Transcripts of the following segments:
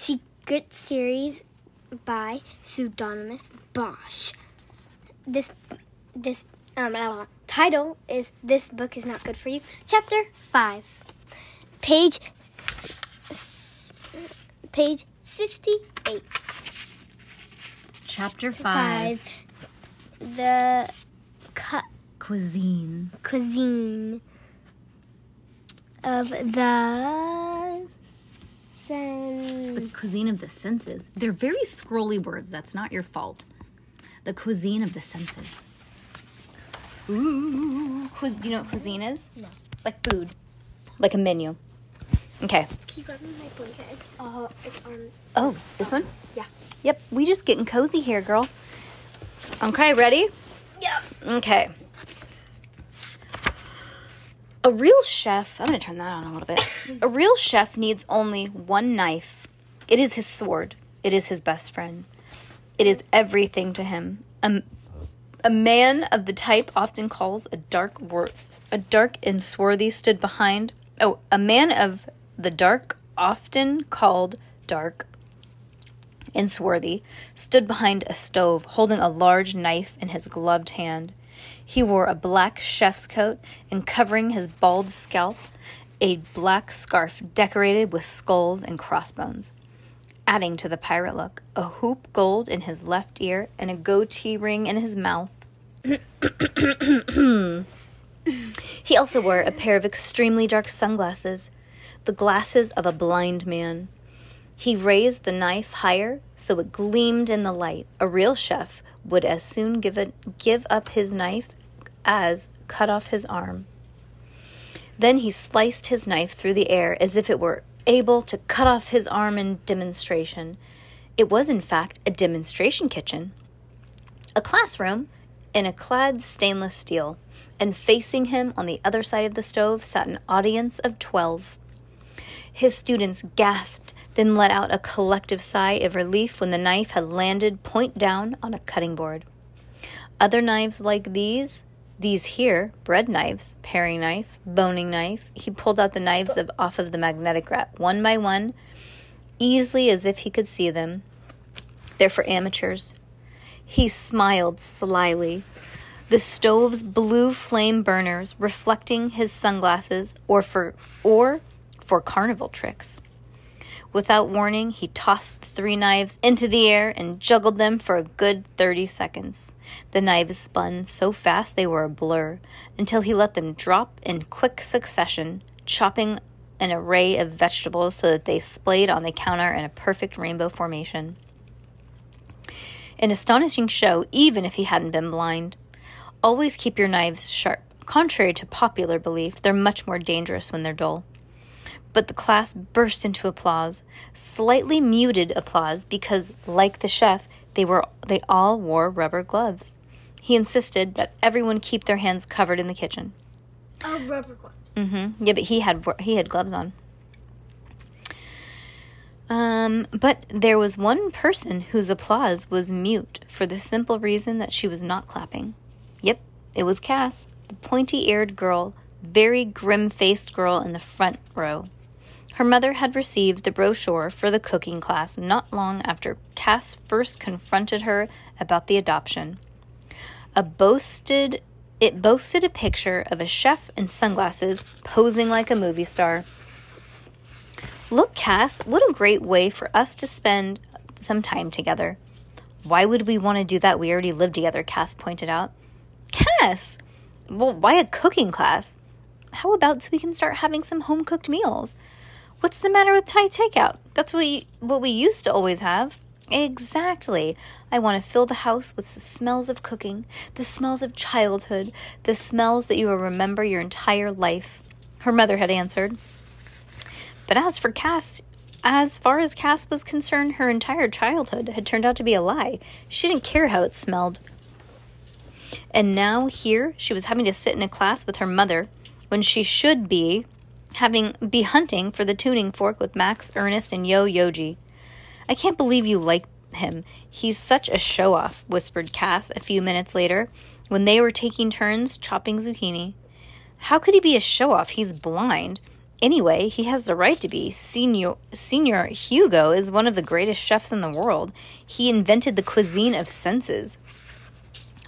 Secret Series by Pseudonymous Bosch. This this um title is This Book is Not Good for You. Chapter 5. Page page 58. Chapter 5. The cu- Cuisine. cuisine of the sen- The cuisine of the senses. They're very scrolly words. That's not your fault. The cuisine of the senses. Ooh. Do you know what cuisine is? No. Like food. Like a menu. Okay. Can you grab me my blanket? Uh, it's on. Oh, this one? Yeah. Yep. We just getting cozy here, girl. Okay, ready? Yep. Okay. A real chef, I'm going to turn that on a little bit. A real chef needs only one knife. It is his sword. It is his best friend. It is everything to him. A, a man of the type often calls a dark wor- a dark and swarthy stood behind. Oh, a man of the dark often called dark and swarthy, stood behind a stove, holding a large knife in his gloved hand. He wore a black chef's coat, and covering his bald scalp, a black scarf decorated with skulls and crossbones. Adding to the pirate look, a hoop gold in his left ear and a goatee ring in his mouth. he also wore a pair of extremely dark sunglasses, the glasses of a blind man. He raised the knife higher so it gleamed in the light. A real chef would as soon give it give up his knife as cut off his arm. Then he sliced his knife through the air as if it were able to cut off his arm in demonstration. It was in fact a demonstration kitchen. A classroom in a clad stainless steel, and facing him on the other side of the stove sat an audience of twelve. His students gasped, then let out a collective sigh of relief when the knife had landed point down on a cutting board. Other knives like these, these here, bread knives, paring knife, boning knife, he pulled out the knives of, off of the magnetic rack one by one, easily as if he could see them. They're for amateurs. He smiled slyly. The stove's blue flame burners reflecting his sunglasses or for or for carnival tricks. Without warning, he tossed the three knives into the air and juggled them for a good 30 seconds. The knives spun so fast they were a blur until he let them drop in quick succession, chopping an array of vegetables so that they splayed on the counter in a perfect rainbow formation. An astonishing show, even if he hadn't been blind. Always keep your knives sharp. Contrary to popular belief, they're much more dangerous when they're dull. But the class burst into applause, slightly muted applause because, like the chef, they were they all wore rubber gloves. He insisted that everyone keep their hands covered in the kitchen. Oh, rubber gloves. hmm Yeah, but he had he had gloves on. Um, but there was one person whose applause was mute for the simple reason that she was not clapping. Yep, it was Cass, the pointy-eared girl, very grim-faced girl in the front row. Her mother had received the brochure for the cooking class not long after Cass first confronted her about the adoption. A boasted it boasted a picture of a chef in sunglasses posing like a movie star. Look, Cass, what a great way for us to spend some time together. Why would we want to do that? We already live together, Cass pointed out. Cass! Well, why a cooking class? How about so we can start having some home cooked meals? What's the matter with Thai takeout? That's what we, what we used to always have. Exactly. I want to fill the house with the smells of cooking, the smells of childhood, the smells that you will remember your entire life. Her mother had answered. But as for Cass, As far as Cass was concerned, her entire childhood had turned out to be a lie. She didn't care how it smelled. And now, here, she was having to sit in a class with her mother when she should be having be hunting for the tuning fork with Max, Ernest, and Yo Yoji. I can't believe you like him. He's such a show off, whispered Cass a few minutes later when they were taking turns chopping zucchini. How could he be a show off? He's blind. Anyway, he has the right to be. Senor, Senor Hugo is one of the greatest chefs in the world. He invented the cuisine of senses.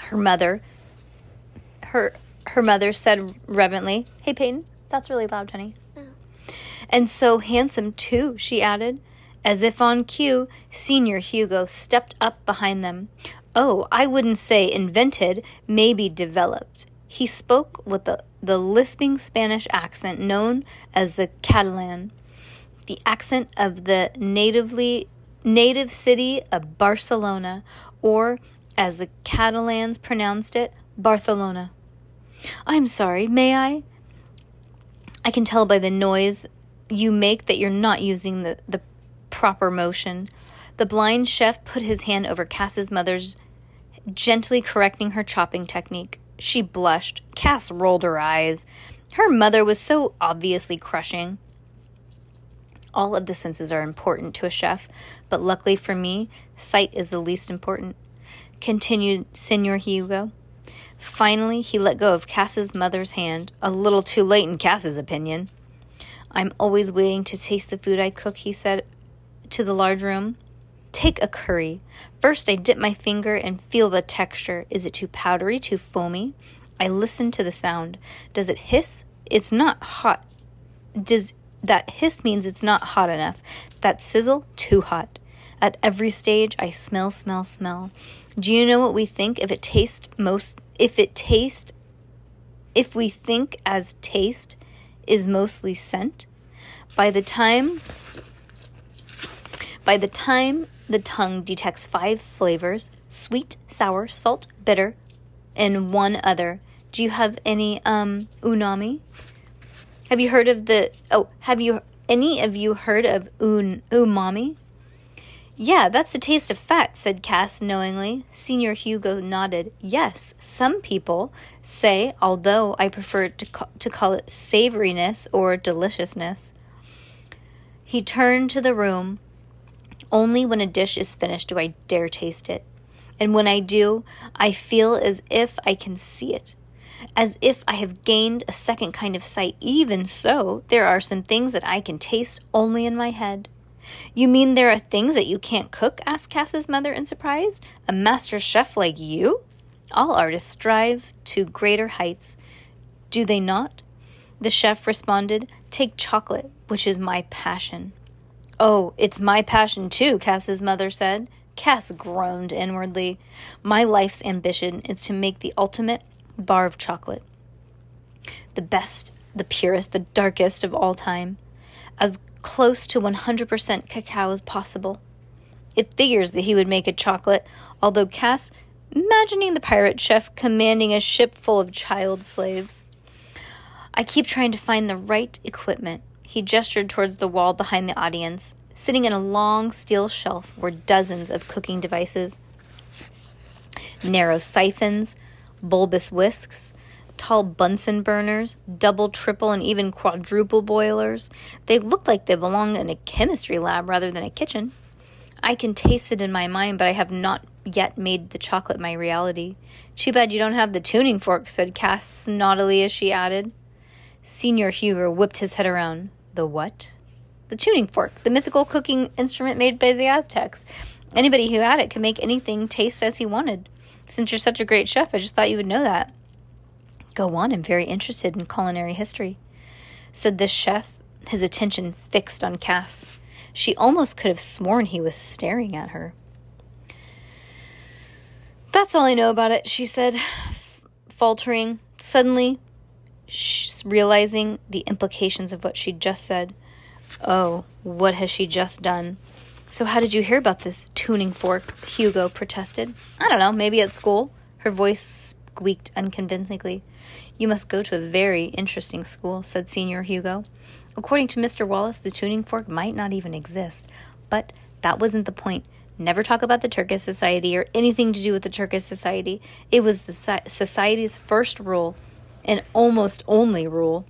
Her mother, her her mother said reverently, "Hey Peyton, that's really loud, honey." Oh. And so handsome too, she added. As if on cue, Senor Hugo stepped up behind them. Oh, I wouldn't say invented, maybe developed. He spoke with the, the lisping Spanish accent known as the Catalan, the accent of the natively native city of Barcelona, or as the Catalans pronounced it, Barcelona. I'm sorry, may I? I can tell by the noise you make that you're not using the, the proper motion. The blind chef put his hand over Cass's mother's, gently correcting her chopping technique. She blushed. Cass rolled her eyes. Her mother was so obviously crushing. All of the senses are important to a chef, but luckily for me, sight is the least important, continued Senor Hugo. Finally, he let go of Cass's mother's hand, a little too late in Cass's opinion. I'm always waiting to taste the food I cook, he said to the large room. Take a curry. First, I dip my finger and feel the texture. Is it too powdery, too foamy? I listen to the sound. Does it hiss? It's not hot. Does that hiss means it's not hot enough? That sizzle, too hot. At every stage, I smell, smell, smell. Do you know what we think if it tastes most? If it taste, if we think as taste is mostly scent, by the time by the time the tongue detects five flavors sweet, sour, salt, bitter, and one other. Do you have any um, unami? Have you heard of the. Oh, have you. Any of you heard of un, umami? Yeah, that's the taste of fat, said Cass knowingly. Senor Hugo nodded. Yes, some people say, although I prefer to, ca- to call it savoriness or deliciousness. He turned to the room, only when a dish is finished do I dare taste it. And when I do, I feel as if I can see it, as if I have gained a second kind of sight. Even so, there are some things that I can taste only in my head. You mean there are things that you can't cook? asked Cass's mother in surprise. A master chef like you? All artists strive to greater heights, do they not? The chef responded, Take chocolate, which is my passion. Oh, it's my passion too, Cass's mother said. Cass groaned inwardly. My life's ambition is to make the ultimate bar of chocolate. The best, the purest, the darkest of all time. As close to 100% cacao as possible. It figures that he would make a chocolate, although Cass, imagining the pirate chef commanding a ship full of child slaves. I keep trying to find the right equipment. He gestured towards the wall behind the audience. Sitting in a long steel shelf were dozens of cooking devices narrow siphons, bulbous whisks, tall Bunsen burners, double, triple, and even quadruple boilers. They looked like they belonged in a chemistry lab rather than a kitchen. I can taste it in my mind, but I have not yet made the chocolate my reality. Too bad you don't have the tuning fork, said Cass naughtily as she added. Senor Hugo whipped his head around. The what? The tuning fork, the mythical cooking instrument made by the Aztecs. Anybody who had it could make anything taste as he wanted. Since you're such a great chef, I just thought you would know that. Go on, I'm very interested in culinary history, said this chef, his attention fixed on Cass. She almost could have sworn he was staring at her. That's all I know about it, she said, f- faltering. Suddenly, realizing the implications of what she'd just said. Oh, what has she just done? So, how did you hear about this tuning fork? Hugo protested. I don't know, maybe at school. Her voice squeaked unconvincingly. You must go to a very interesting school, said Senor Hugo. According to Mr. Wallace, the tuning fork might not even exist. But that wasn't the point. Never talk about the Terces Society or anything to do with the Terces Society. It was the society's first rule and almost only rule.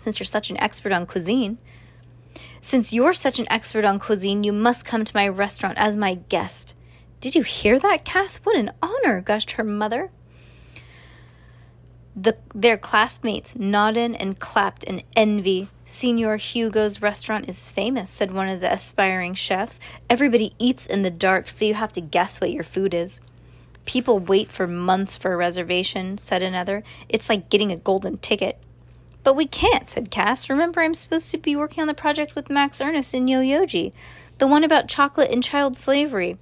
Since you're such an expert on cuisine, since you're such an expert on cuisine, you must come to my restaurant as my guest. Did you hear that, Cass? What an honor, gushed her mother. The, their classmates nodded and clapped in envy. Senor Hugo's restaurant is famous, said one of the aspiring chefs. Everybody eats in the dark, so you have to guess what your food is. People wait for months for a reservation, said another. It's like getting a golden ticket. But we can't, said Cass. Remember, I'm supposed to be working on the project with Max Ernest and Yo-Yoji, the one about chocolate and child slavery.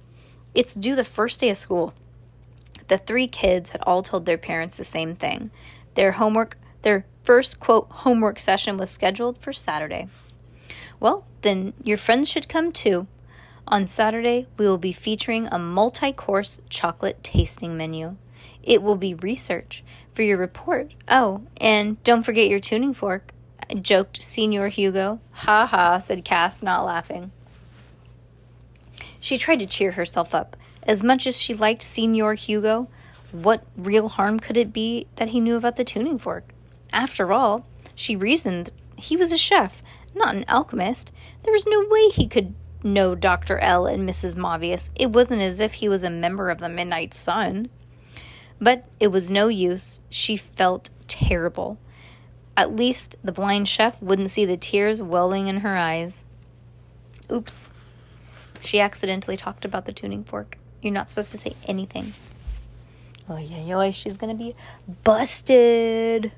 It's due the first day of school. The three kids had all told their parents the same thing. Their homework, their first quote homework session was scheduled for Saturday. Well, then your friends should come too. On Saturday, we will be featuring a multi course chocolate tasting menu. It will be research for your report. Oh, and don't forget your tuning fork, joked Senor Hugo. Ha ha, said Cass, not laughing. She tried to cheer herself up. As much as she liked Senor Hugo, what real harm could it be that he knew about the tuning fork? After all, she reasoned, he was a chef, not an alchemist. There was no way he could know Dr. L and Mrs. Mauvais. It wasn't as if he was a member of the Midnight Sun. But it was no use. She felt terrible. At least the blind chef wouldn't see the tears welling in her eyes. Oops. She accidentally talked about the tuning fork. You're not supposed to say anything. Oh, yeah, yeah, she's gonna be busted.